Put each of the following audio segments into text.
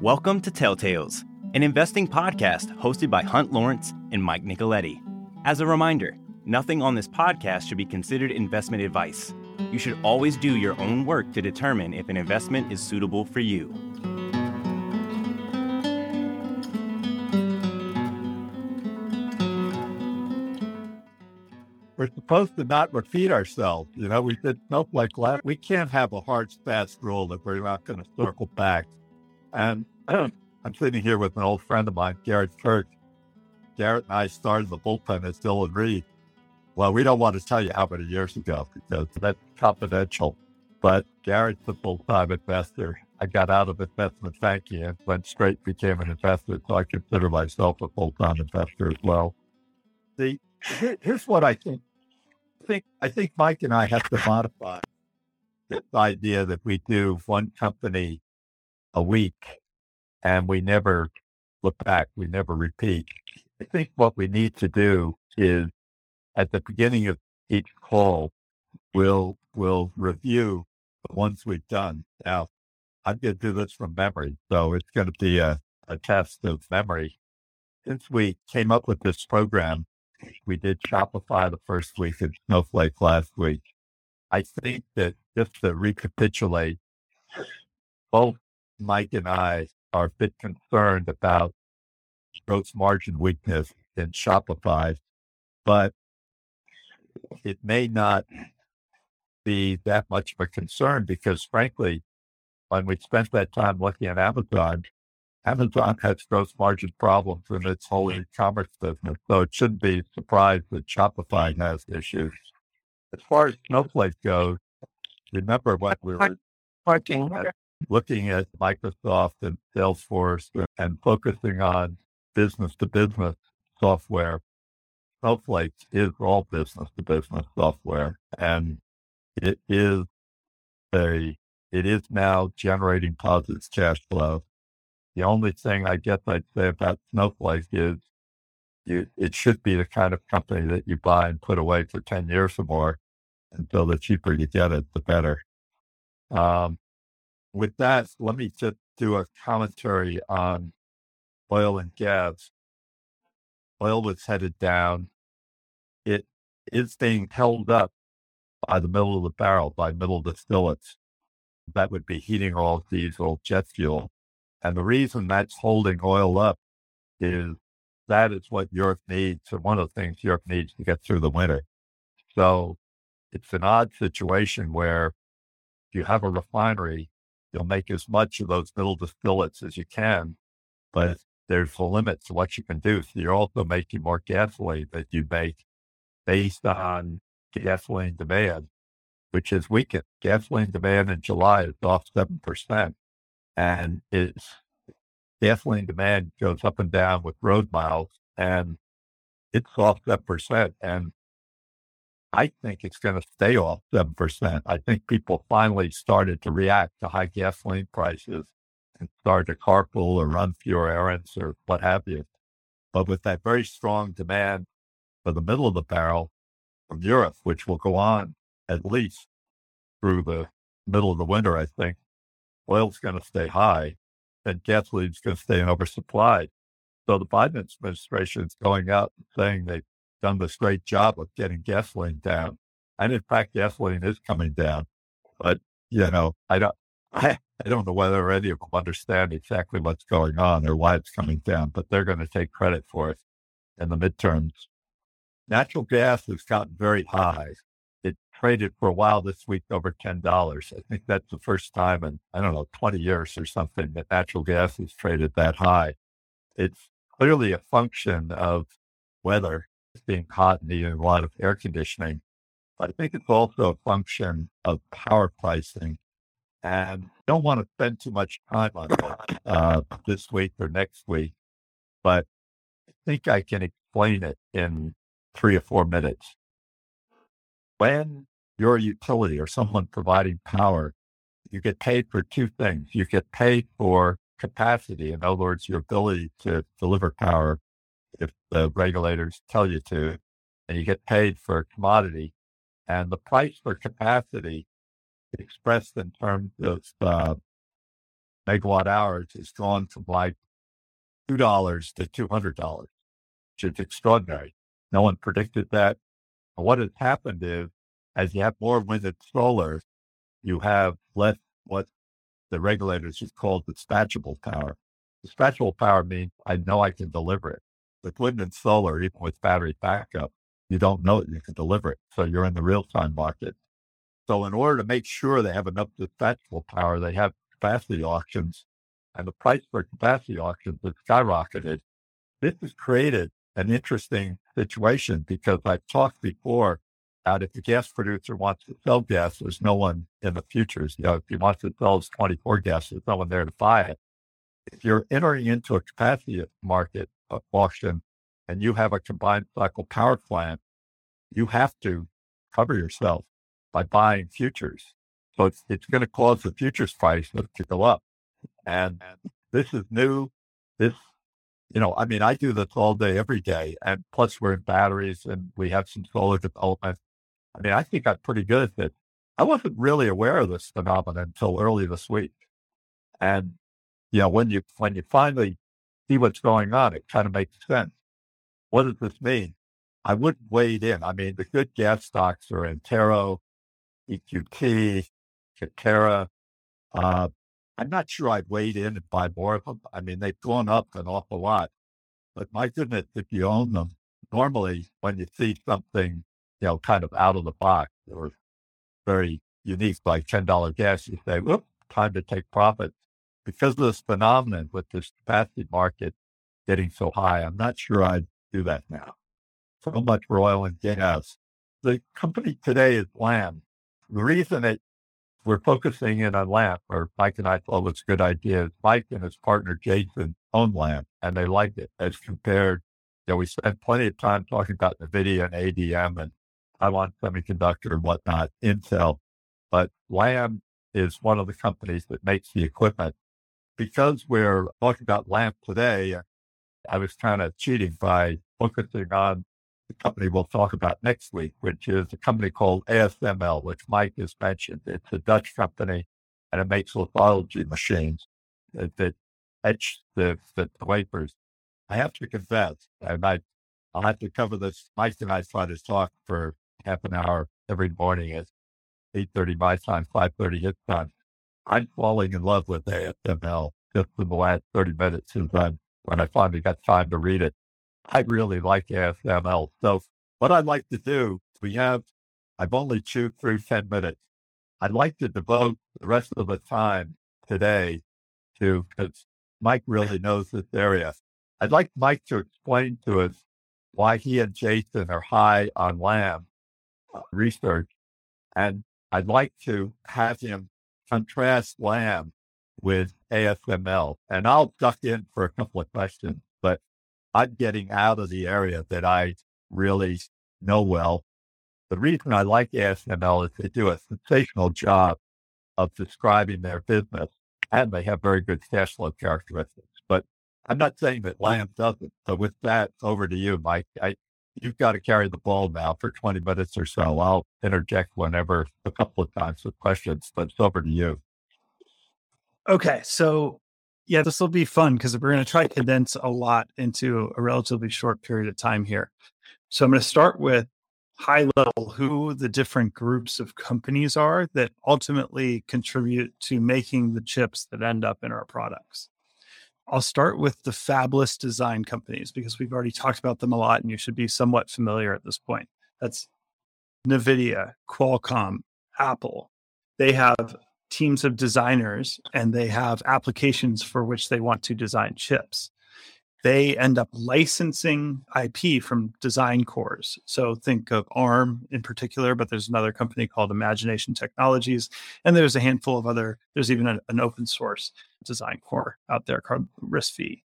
Welcome to Telltales, an investing podcast hosted by Hunt Lawrence and Mike Nicoletti. As a reminder, nothing on this podcast should be considered investment advice. You should always do your own work to determine if an investment is suitable for you. Supposed to not repeat ourselves. You know, we did Snowflake last. We can't have a hard, fast rule that we're not going to circle back. And I'm sitting here with an old friend of mine, Garrett Kirk. Garrett and I started the bullpen at Dillon Read. Well, we don't want to tell you how many years ago because that's confidential. But Garrett's a full-time investor. I got out of investment banking and went straight became an investor, so I consider myself a full-time investor as well. The here's what I think. I think I think Mike and I have to modify this idea that we do one company a week and we never look back, we never repeat. I think what we need to do is at the beginning of each call, we'll we'll review the ones we've done. Now, I'm going to do this from memory, so it's going to be a, a test of memory. Since we came up with this program, we did Shopify the first week and Snowflake last week. I think that just to recapitulate, both Mike and I are a bit concerned about gross margin weakness in Shopify, but it may not be that much of a concern because, frankly, when we spent that time looking at Amazon, Amazon has gross margin problems in its whole e-commerce business, so it shouldn't be surprised that Shopify has issues. As far as Snowflake goes, remember when we were looking at Microsoft and Salesforce and focusing on business to business software. Snowflake is all business to business software and it is a it is now generating positive cash flow. The only thing I guess I'd say about Snowflake is you, it should be the kind of company that you buy and put away for 10 years or more. And so the cheaper you get it, the better. Um, with that, let me just do a commentary on oil and gas. Oil was headed down. It is being held up by the middle of the barrel, by middle distillates. That would be heating oil, diesel, jet fuel. And the reason that's holding oil up is that is what Europe needs, and one of the things Europe needs to get through the winter. So it's an odd situation where if you have a refinery, you'll make as much of those middle distillates as you can, but there's a limit to what you can do. So you're also making more gasoline that you make based on gasoline demand, which is weakened. Gasoline demand in July is off 7% and it's gasoline demand goes up and down with road miles and it's off 7%. And I think it's going to stay off 7%. I think people finally started to react to high gasoline prices and start to carpool or run fewer errands or what have you. But with that very strong demand for the middle of the barrel from Europe, which will go on at least through the middle of the winter, I think, oil's going to stay high and gasoline's going to stay in oversupply. So the Biden administration is going out and saying they've done this great job of getting gasoline down. And in fact, gasoline is coming down. But, you know, I don't, I, I don't know whether any of them understand exactly what's going on or why it's coming down, but they're going to take credit for it in the midterms. Natural gas has gotten very high it traded for a while this week over $10. I think that's the first time in, I don't know, 20 years or something that natural gas has traded that high. It's clearly a function of weather being hot and needing a lot of air conditioning. But I think it's also a function of power pricing. And don't want to spend too much time on uh, this week or next week, but I think I can explain it in three or four minutes when you're a utility or someone providing power, you get paid for two things. You get paid for capacity, in other words, your ability to deliver power if the regulators tell you to, and you get paid for commodity. And the price for capacity expressed in terms of uh, megawatt hours has gone from like $2 to $200, which is extraordinary. No one predicted that. And what has happened is as you have more wind and solar, you have less what the regulators just call dispatchable power. Dispatchable power means I know I can deliver it. With wind and solar, even with battery backup, you don't know that you can deliver it. So you're in the real time market. So in order to make sure they have enough dispatchable power, they have capacity auctions and the price for capacity auctions has skyrocketed. This has created an interesting situation because I've talked before about if the gas producer wants to sell gas, there's no one in the futures. You know, if he wants to sell his 24 gas, there's no one there to buy it. If you're entering into a capacity market uh, auction and you have a combined cycle power plant, you have to cover yourself by buying futures. So it's, it's going to cause the futures price to go up. And this is new. This, you know, I mean, I do this all day, every day. And plus, we're in batteries and we have some solar development. I mean, I think I'm pretty good at it. I wasn't really aware of this phenomenon until early this week. And, you know, when you, when you finally see what's going on, it kind of makes sense. What does this mean? I wouldn't wade in. I mean, the good gas stocks are Antero, EQT, Coterra. Uh, I'm not sure I'd wade in and buy more of them. I mean, they've gone up an awful lot. But my goodness, if you own them, normally when you see something, you know, kind of out of the box or very unique, like $10 gas, you say, whoop, time to take profit. Because of this phenomenon with this capacity market getting so high, I'm not sure I'd do that now. So much for oil and gas. The company today is Lam. The reason it we're focusing in on Lam, or Mike and I thought was a good idea. Mike and his partner Jason own Lam, and they liked it as compared. You know, we spent plenty of time talking about NVIDIA and ADM and Taiwan Semiconductor and whatnot, Intel, but Lam is one of the companies that makes the equipment. Because we're talking about Lam today, I was kind of cheating by focusing on the company we'll talk about next week, which is a company called ASML, which Mike has mentioned. It's a Dutch company and it makes lithography machines that, that etch the, the, wafers. I have to confess, and I, I'll have to cover this. Mike and I try to talk for half an hour every morning at 8.30 my time, 5.30 his time. I'm falling in love with ASML just in the last 30 minutes since I, when I finally got time to read it. I really like ASML. So what I'd like to do, we have, I've only chewed through 10 minutes. I'd like to devote the rest of the time today to, because Mike really knows this area. I'd like Mike to explain to us why he and Jason are high on Lam uh, research. And I'd like to have him contrast Lam with ASML. And I'll duck in for a couple of questions. I'm getting out of the area that I really know well. The reason I like ASML is they do a sensational job of describing their business and they have very good cash flow characteristics. But I'm not saying that Lam doesn't. So with that, over to you, Mike. I, you've got to carry the ball now for 20 minutes or so. I'll interject whenever a couple of times with questions, but it's over to you. Okay. So yeah, this will be fun because we're going to try to condense a lot into a relatively short period of time here. So I'm going to start with high level who the different groups of companies are that ultimately contribute to making the chips that end up in our products. I'll start with the fabless design companies because we've already talked about them a lot and you should be somewhat familiar at this point. That's NVIDIA, Qualcomm, Apple. They have teams of designers and they have applications for which they want to design chips. They end up licensing IP from design cores. So think of ARM in particular, but there's another company called Imagination Technologies. And there's a handful of other, there's even an, an open source design core out there called RISC-V.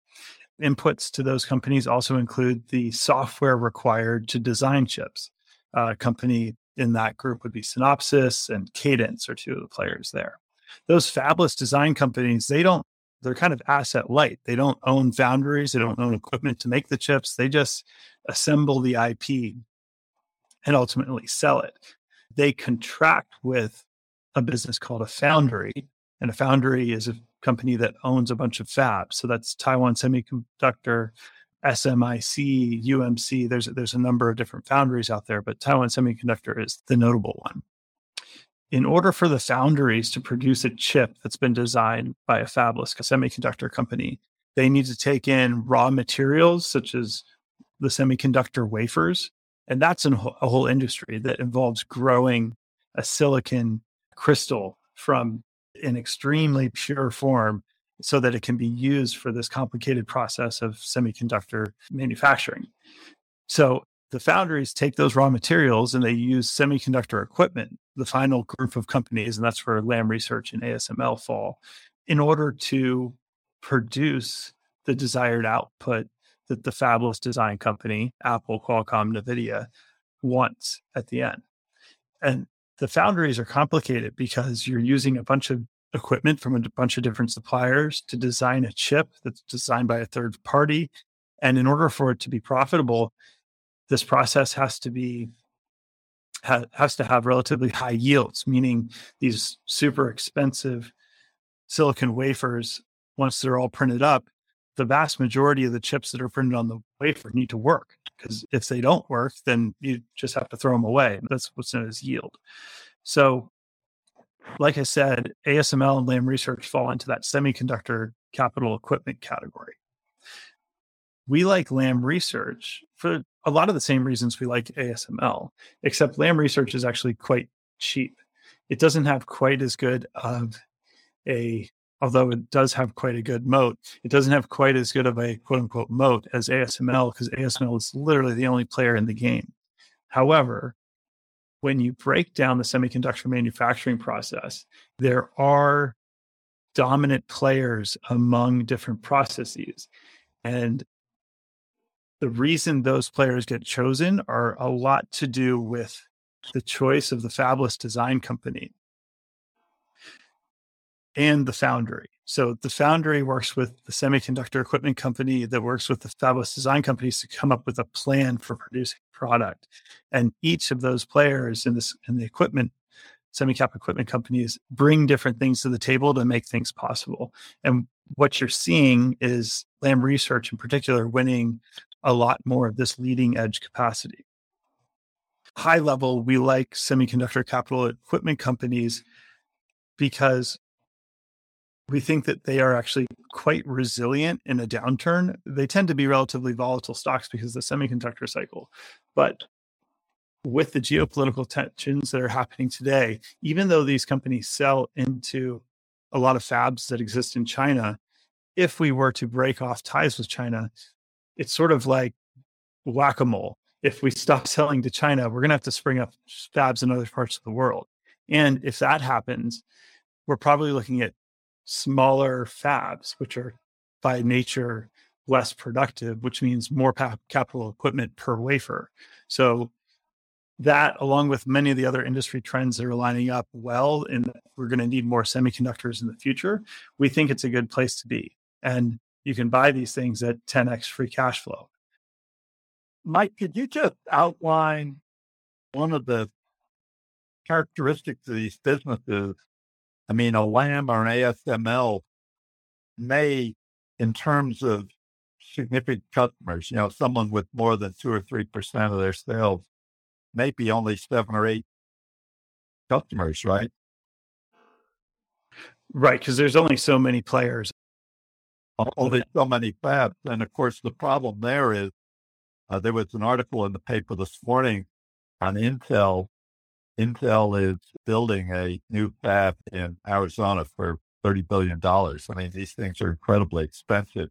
Inputs to those companies also include the software required to design chips. A company in that group would be Synopsys and Cadence are two of the players there. Those fabless design companies, they don't, they're kind of asset light. They don't own foundries, they don't own equipment to make the chips. They just assemble the IP and ultimately sell it. They contract with a business called a foundry. And a foundry is a company that owns a bunch of fabs. So that's Taiwan Semiconductor, SMIC, UMC. There's there's a number of different foundries out there, but Taiwan Semiconductor is the notable one. In order for the foundries to produce a chip that's been designed by a fabless semiconductor company, they need to take in raw materials such as the semiconductor wafers, and that's a whole industry that involves growing a silicon crystal from an extremely pure form so that it can be used for this complicated process of semiconductor manufacturing. So the foundries take those raw materials and they use semiconductor equipment, the final group of companies, and that's where Lam Research and ASML fall, in order to produce the desired output that the fabless design company, Apple, Qualcomm, NVIDIA, wants at the end. And the foundries are complicated because you're using a bunch of equipment from a bunch of different suppliers to design a chip that's designed by a third party. And in order for it to be profitable, this process has to be ha, has to have relatively high yields, meaning these super expensive silicon wafers, once they're all printed up, the vast majority of the chips that are printed on the wafer need to work because if they don't work, then you just have to throw them away. That's what's known as yield. So, like I said, ASML and Lam Research fall into that semiconductor capital equipment category. We like Lam Research for a lot of the same reasons we like ASML, except Lam Research is actually quite cheap. It doesn't have quite as good of a although it does have quite a good moat, it doesn't have quite as good of a quote unquote moat as ASML because ASML is literally the only player in the game. However, when you break down the semiconductor manufacturing process, there are dominant players among different processes. And the reason those players get chosen are a lot to do with the choice of the fabless design company and the foundry. So the foundry works with the semiconductor equipment company that works with the fabless design companies to come up with a plan for producing product. And each of those players in this in the equipment semicap equipment companies bring different things to the table to make things possible. And what you're seeing is Lam Research in particular winning a lot more of this leading edge capacity. High level, we like semiconductor capital equipment companies because we think that they are actually quite resilient in a downturn. They tend to be relatively volatile stocks because of the semiconductor cycle. But with the geopolitical tensions that are happening today, even though these companies sell into a lot of fabs that exist in China, if we were to break off ties with China, it's sort of like whack a mole. If we stop selling to China, we're going to have to spring up fabs in other parts of the world. And if that happens, we're probably looking at smaller fabs, which are by nature less productive, which means more pa- capital equipment per wafer. So that, along with many of the other industry trends that are lining up well, and we're going to need more semiconductors in the future, we think it's a good place to be. And you can buy these things at 10x free cash flow. Mike, could you just outline one of the characteristics of these businesses I mean, a LAM or an ASML may, in terms of significant customers, you know, someone with more than two or 3% of their sales, maybe only seven or eight customers, right? Right. Because there's only so many players. Only so many fabs. And of course, the problem there is uh, there was an article in the paper this morning on Intel Intel is building a new fab in Arizona for $30 billion. I mean, these things are incredibly expensive.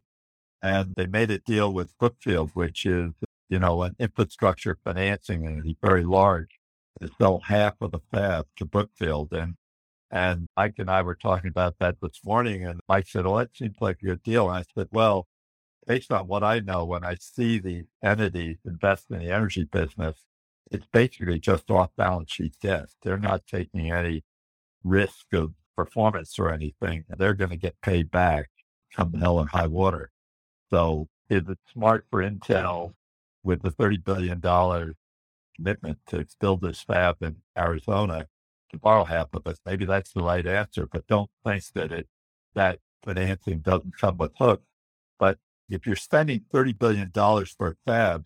And they made a deal with Brookfield, which is, you know, an infrastructure financing entity, very large, to sell half of the fab to Brookfield. And and Mike and I were talking about that this morning. And Mike said, Well, that seems like a good deal. And I said, Well, based on what I know, when I see the entities invest in the energy business, it's basically just off balance sheet debt. They're not taking any risk of performance or anything. They're going to get paid back come hell or high water. So is it smart for Intel with the $30 billion commitment to build this fab in Arizona to borrow half of it. Maybe that's the right answer, but don't think that it that financing doesn't come with hook. But if you're spending $30 billion for a fab,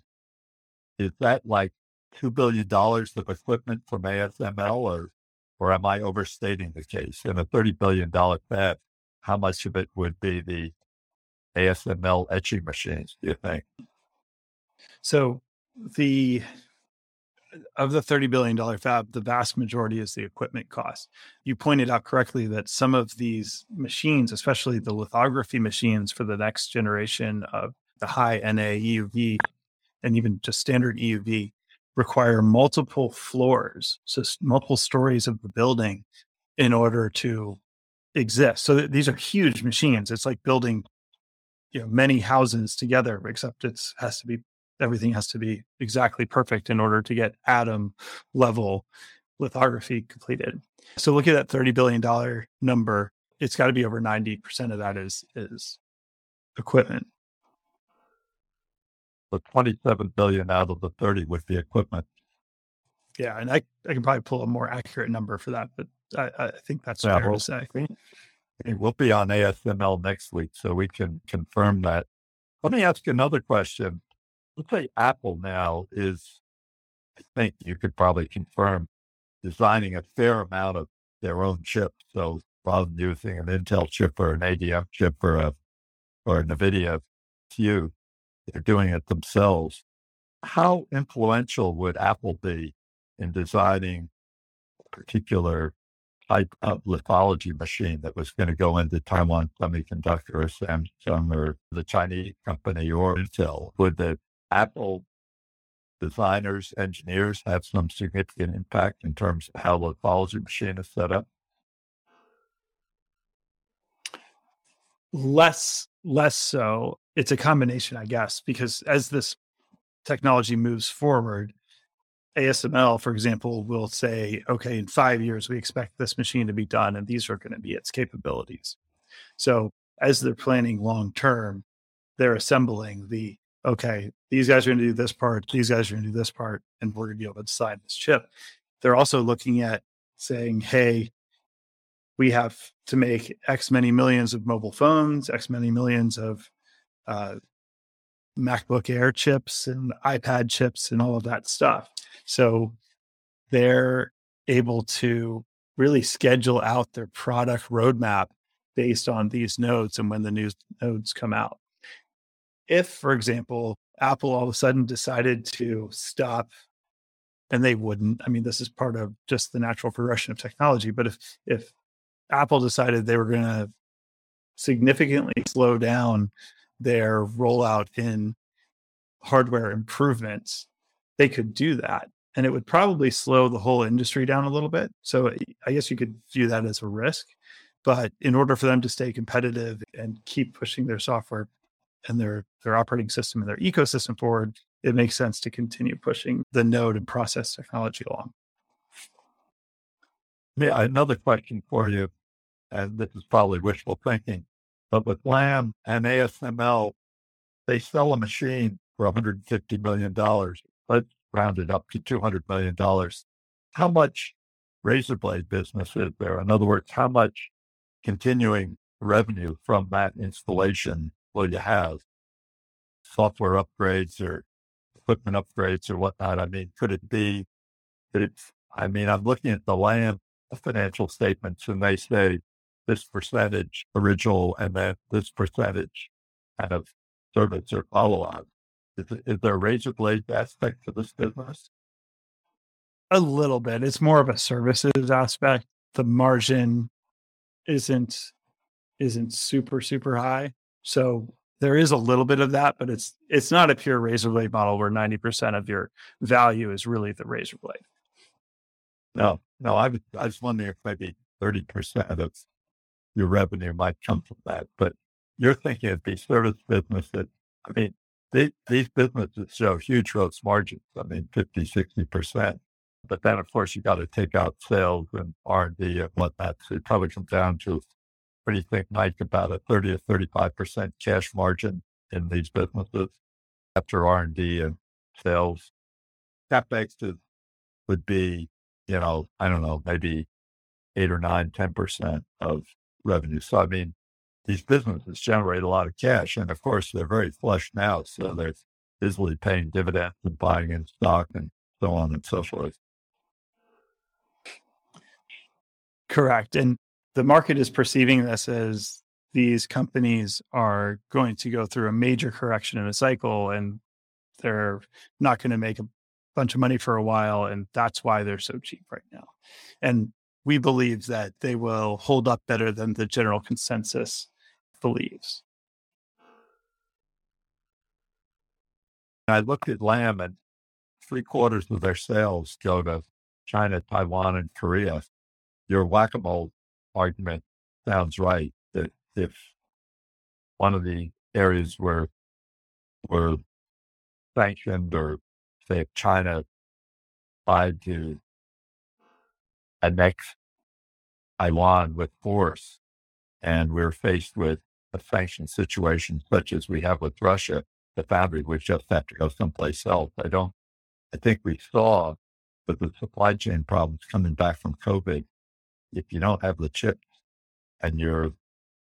is that like $2 billion of equipment from ASML or, or am I overstating the case? In a $30 billion fab, how much of it would be the ASML etching machines, do you think? So the of the $30 billion fab, the vast majority is the equipment cost. You pointed out correctly that some of these machines, especially the lithography machines for the next generation of the high NA EUV and even just standard EUV, require multiple floors, so multiple stories of the building in order to exist. So th- these are huge machines. It's like building you know many houses together, except it's has to be everything has to be exactly perfect in order to get atom level lithography completed. So look at that $30 billion number. It's got to be over 90% of that is is equipment. But 27 billion out of the 30 with the equipment. Yeah, and I, I can probably pull a more accurate number for that, but I, I think that's yeah, fair we'll, to say. We'll be on ASML next week, so we can confirm that. Let me ask another question let's say Apple now is, I think you could probably confirm, designing a fair amount of their own chips. So rather than using an Intel chip or an ADM chip or a or a NVIDIA few, they're doing it themselves. How influential would Apple be in designing a particular type of lithology machine that was going to go into Taiwan Semiconductor or Samsung or the Chinese company or Intel? Would the Apple designers, engineers have some significant impact in terms of how the lithology machine is set up? Less, less so. It's a combination, I guess, because as this technology moves forward, ASML, for example, will say, okay, in five years, we expect this machine to be done, and these are going to be its capabilities. So as they're planning long term, they're assembling the okay, these guys are going to do this part, these guys are going to do this part, and we're going to be able to design this chip. They're also looking at saying, hey, we have to make X many millions of mobile phones, X many millions of uh, MacBook Air chips and iPad chips and all of that stuff. So they're able to really schedule out their product roadmap based on these nodes and when the new nodes come out if, for example, Apple all of a sudden decided to stop, and they wouldn't. I mean, this is part of just the natural progression of technology. But if if Apple decided they were going to significantly slow down their rollout in hardware improvements, they could do that. And it would probably slow the whole industry down a little bit. So eh, I guess you could view that as a risk. But in order for them to stay competitive and keep pushing their software and their their operating system and their ecosystem forward, it makes sense to continue pushing the node and process technology along. Yeah, another question for you, and this is probably wishful thinking, but with Lam and ASML, they sell a machine for $150 million. Let's round it up to $200 million. How much razor blade business is there? In other words, how much continuing revenue from that installation will you have? Software upgrades or equipment upgrades or whatnot? I mean, could it be, could it, I mean, I'm looking at the Lam financial statements and they say this percentage original and then this percentage kind of service or follow on. Is, is there a razor blade aspect to this business? A little bit. It's more of a services aspect. The margin isn't isn't super super high so there is a little bit of that, but it's it's not a pure razor blade model where 90% of your value is really the razor blade. No, no, I was I was wondering if maybe 30% of your revenue might come from that. But you're thinking of these service businesses. I mean, they, these businesses show huge gross margins. I mean, 50, 60%. But then, of course, you got to take out sales and R&D and whatnot. So it probably comes down to what do you think, Mike, about a 30 to 35% cash margin in these businesses after R&D and sales? CapEx is, would be, you know, I don't know, maybe eight or nine, 10% of revenue. So, I mean, these businesses generate a lot of cash. And of course, they're very flush now. So they're busily paying dividends and buying in stock and so on and so forth. Correct. And the market is perceiving this as these companies are going to go through a major correction in a cycle and they're not going to make a bunch of money for a while. And that's why they're so cheap right now. And we believe that they will hold up better than the general consensus believes. I looked at Lam and three quarters of their sales go to China, Taiwan, and Korea. Your whack a mole argument sounds right that if one of the areas were were sanctioned or say if China tried to annex Taiwan with force and we're faced with a sanction situation such as we have with Russia, the foundry would just have to go someplace else. I don't I think we saw with the supply chain problems coming back from COVID, if you don't have the chips and you're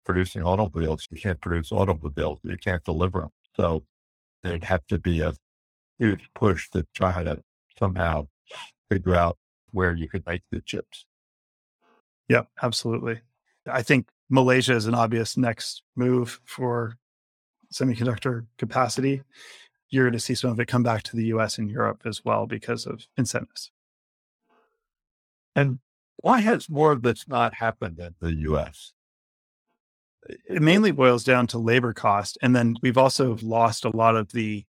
producing automobiles, you can't produce automobiles, you can't deliver them. So there'd have to be a huge push to try to somehow figure out where you could make the chips. Yeah, absolutely. I think Malaysia is an obvious next move for semiconductor capacity. You're going to see some of it come back to the US and Europe as well because of incentives. And why has more of this not happened in the US? It mainly boils down to labor cost. And then we've also lost a lot of the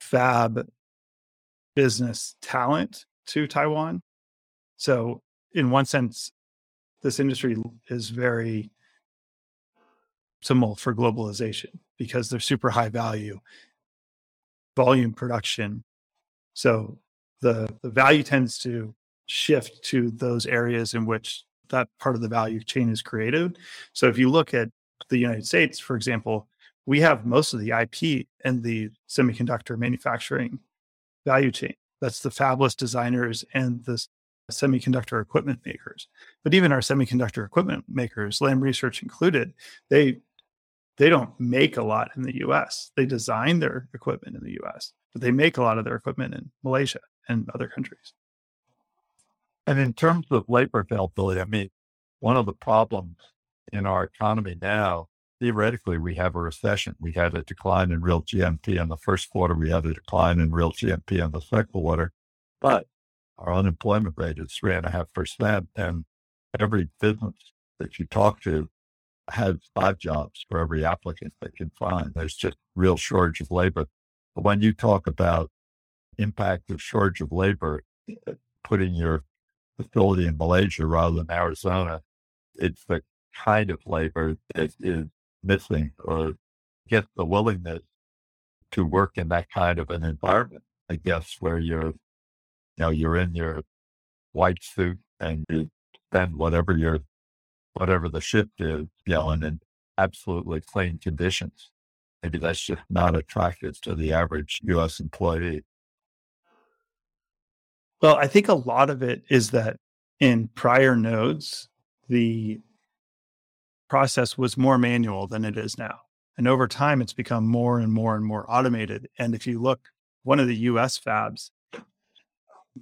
fab business talent to Taiwan. So, in one sense, this industry is very similar for globalization because they're super high value volume production. So the the value tends to shift to those areas in which that part of the value chain is created. So if you look at the United States, for example, we have most of the IP in the semiconductor manufacturing value chain. That's the fabless designers and the semiconductor equipment makers. But even our semiconductor equipment makers, Lam Research included, they they don't make a lot in the US. They design their equipment in the US, but they make a lot of their equipment in Malaysia and other countries. And in terms of labor availability, I mean, one of the problems in our economy now, theoretically, we have a recession. We had a decline in real GNP in the first quarter. We had a decline in real GNP in the second quarter. But our unemployment rate is three and a half percent. And every business that you talk to has five jobs for every applicant they can find. There's just real shortage of labor. But when you talk about impact of shortage of labor, uh, putting your facility in Malaysia rather than Arizona, it's the kind of labor that is missing or get the willingness to work in that kind of an environment, I guess, where you're, you know, you're in your white suit and you spend whatever your whatever the shift is, you know, and in absolutely clean conditions. Maybe that's just not attractive to the average US employee. Well, I think a lot of it is that in prior nodes, the process was more manual than it is now. And over time, it's become more and more and more automated. And if you look, one of the US fabs,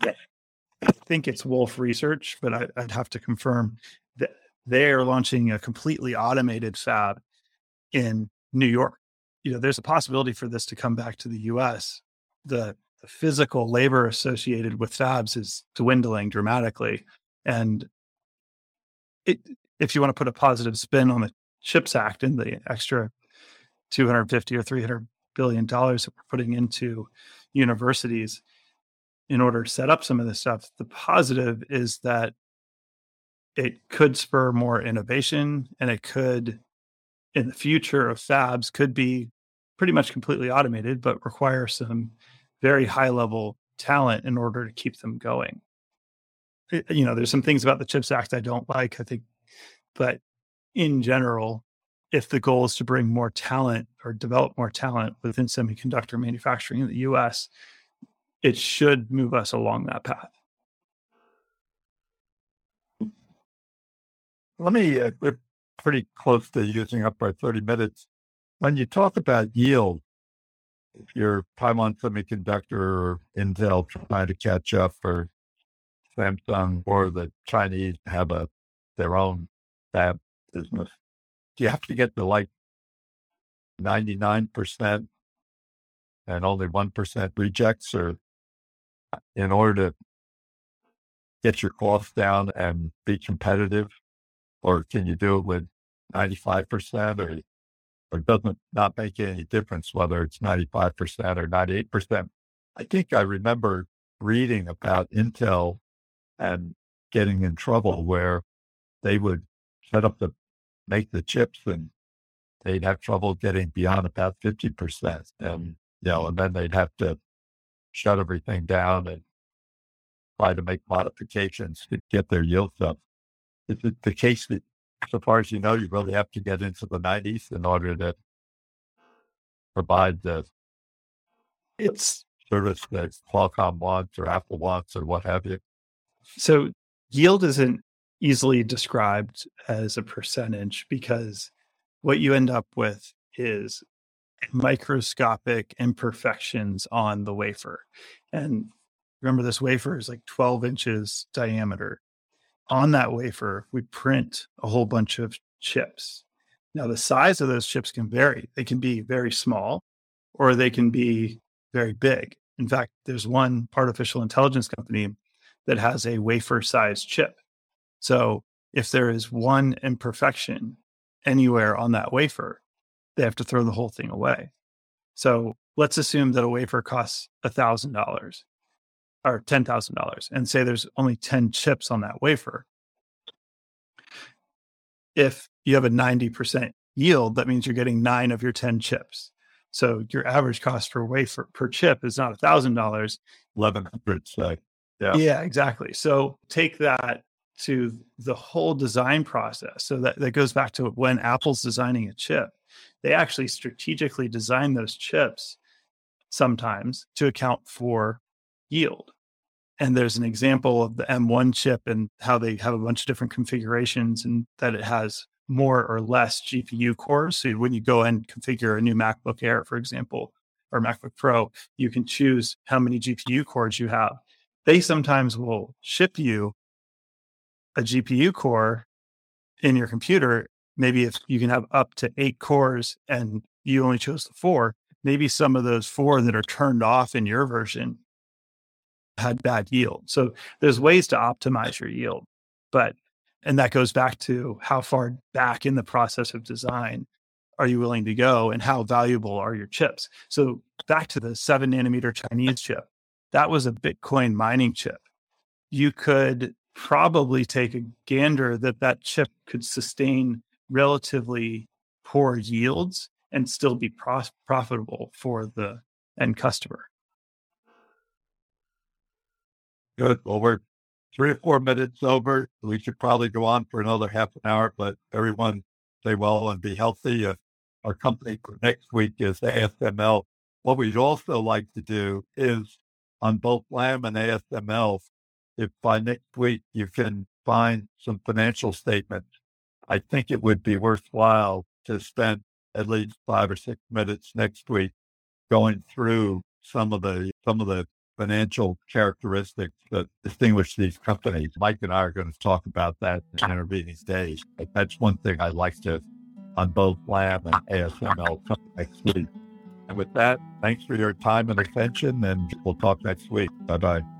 I think it's Wolf Research, but I, would have to confirm that they are launching a completely automated fab in New York. You know, there's a possibility for this to come back to the US. The, the physical labor associated with fabs is dwindling dramatically. And it, if you want to put a positive spin on the CHIPS Act and the extra 250 or 300 billion dollars that we're putting into universities in order to set up some of this stuff, the positive is that it could spur more innovation and it could in the future of fabs could be pretty much completely automated but require some very high level talent in order to keep them going. Eh, you know there's some things about the chips act i don't like. I think but in general if the goal is to bring more talent or develop more talent within semiconductor manufacturing in the us it should move us along that path let me, uh, we're pretty close to using up our 30 minutes. When you talk about yield, your Taiwan Semiconductor or Intel trying to catch up or Samsung or the Chinese have a their own fab business, do you have to get to like 99% and only 1% rejects or uh, in order to get your costs down and be competitive? Or can you do it with 95% or, or doesn't not make any difference whether it's 95% or 98%? I think I remember reading about Intel and getting in trouble where they would set up to make the chips and they'd have trouble getting beyond about 50%. And, you know, and then they'd have to shut everything down and try to make modifications to get their yields up. Is it the case that, so far as you know, you really have to get into the 90s in order to provide the it's service that Qualcomm wants or Apple wants or what have you? So yield isn't easily described as a percentage because what you end up with is microscopic imperfections on the wafer. And remember, this wafer is like 12 inches diameter. On that wafer, we print a whole bunch of chips. Now, the size of those chips can vary. They can be very small or they can be very big. In fact, there's one artificial intelligence company that has a wafer sized chip. So if there is one imperfection anywhere on that wafer, they have to throw the whole thing away. So let's assume that a wafer costs $1,000 or $10,000 and say there's only 10 chips on that wafer. If you have a 90% yield, that means you're getting nine of your 10 chips. So your average cost per wafer per chip is not $1,000. 1100 say. Yeah. Yeah, exactly. So take that to the whole design process. So that, that goes back to when Apple's designing a chip, they actually strategically design those chips sometimes to account for yield. And there's an example of the M1 chip and how they have a bunch of different configurations and that it has more or less GPU cores. So when you go and configure a new MacBook Air, for example, or MacBook Pro, you can choose how many GPU cores you have. They sometimes will ship you a GPU core in your computer, maybe if you can have up to eight cores and you only chose the four, maybe some of those four that are turned off in your version had bad yield. So there's ways to optimize your yield. But, and that goes back to how far back in the process of design are you willing to go and how valuable are your chips? So back to the seven nanometer Chinese chip, that was a Bitcoin mining chip. You could probably take a gander that that chip could sustain relatively poor yields and still be pro- profitable for the end customer. Good. Well, we're three or four minutes over. We should probably go on for another half an hour, but everyone stay well and be healthy. Uh, our company for next week is ASML. What we'd also like to do is on both LAM and ASML if by next week you can find some financial statements, I think it would be worthwhile to spend at least five or six minutes next week going through some of the some of the financial characteristics that distinguish these companies. Mike and I are going to talk about that in ah. intervening days. That's one thing I'd like to on both Lam and ASML next week. And with that, thanks for your time and attention, and we'll talk next week. Bye bye.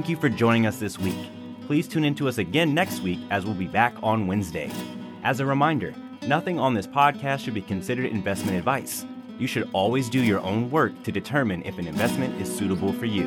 Thank you for joining us this week. Please tune in to us again next week as we'll be back on Wednesday. As a reminder, nothing on this podcast should be considered investment advice. You should always do your own work to determine if an investment is suitable for you.